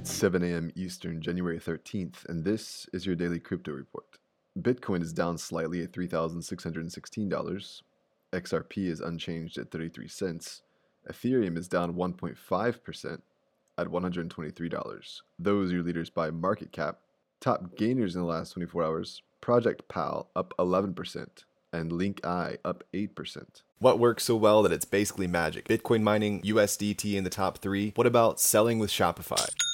It's 7 a.m. Eastern, January 13th, and this is your daily crypto report. Bitcoin is down slightly at $3,616. XRP is unchanged at 33 cents. Ethereum is down 1.5% at $123. Those are your leaders by market cap. Top gainers in the last 24 hours Project Pal up 11%, and LinkEye up 8%. What works so well that it's basically magic? Bitcoin mining, USDT in the top three. What about selling with Shopify?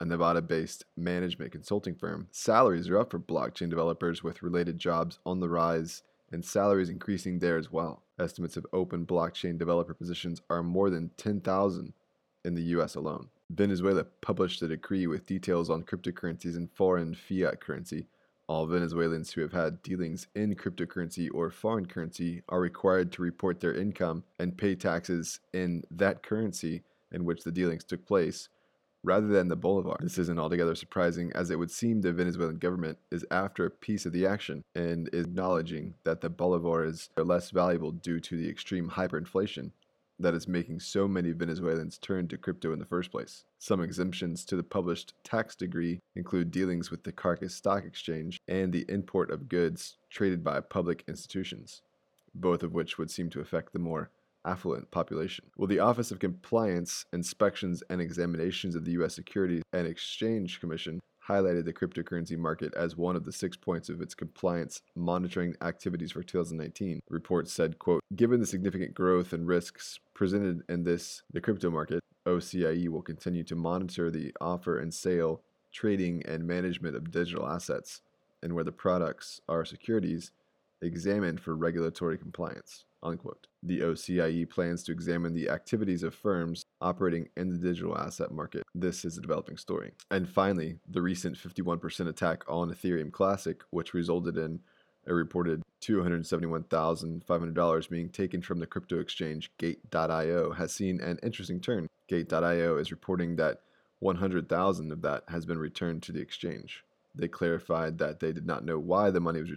a Nevada based management consulting firm, salaries are up for blockchain developers with related jobs on the rise and salaries increasing there as well. Estimates of open blockchain developer positions are more than 10,000 in the US alone. Venezuela published a decree with details on cryptocurrencies and foreign fiat currency. All Venezuelans who have had dealings in cryptocurrency or foreign currency are required to report their income and pay taxes in that currency in which the dealings took place rather than the bolivar. This isn't altogether surprising, as it would seem the Venezuelan government is after a piece of the action and is acknowledging that the bolivar is less valuable due to the extreme hyperinflation that is making so many Venezuelans turn to crypto in the first place. Some exemptions to the published tax degree include dealings with the Caracas Stock Exchange and the import of goods traded by public institutions, both of which would seem to affect the more affluent population. Will the Office of Compliance, Inspections, and Examinations of the U.S. Securities and Exchange Commission highlighted the cryptocurrency market as one of the six points of its compliance monitoring activities for 2019. The report said, quote, Given the significant growth and risks presented in this the crypto market, OCIE will continue to monitor the offer and sale, trading, and management of digital assets, and where the products are securities, examined for regulatory compliance. Unquote. The OCIE plans to examine the activities of firms operating in the digital asset market. This is a developing story. And finally, the recent 51% attack on Ethereum Classic, which resulted in a reported $271,500 being taken from the crypto exchange Gate.io, has seen an interesting turn. Gate.io is reporting that 100,000 of that has been returned to the exchange. They clarified that they did not know why the money was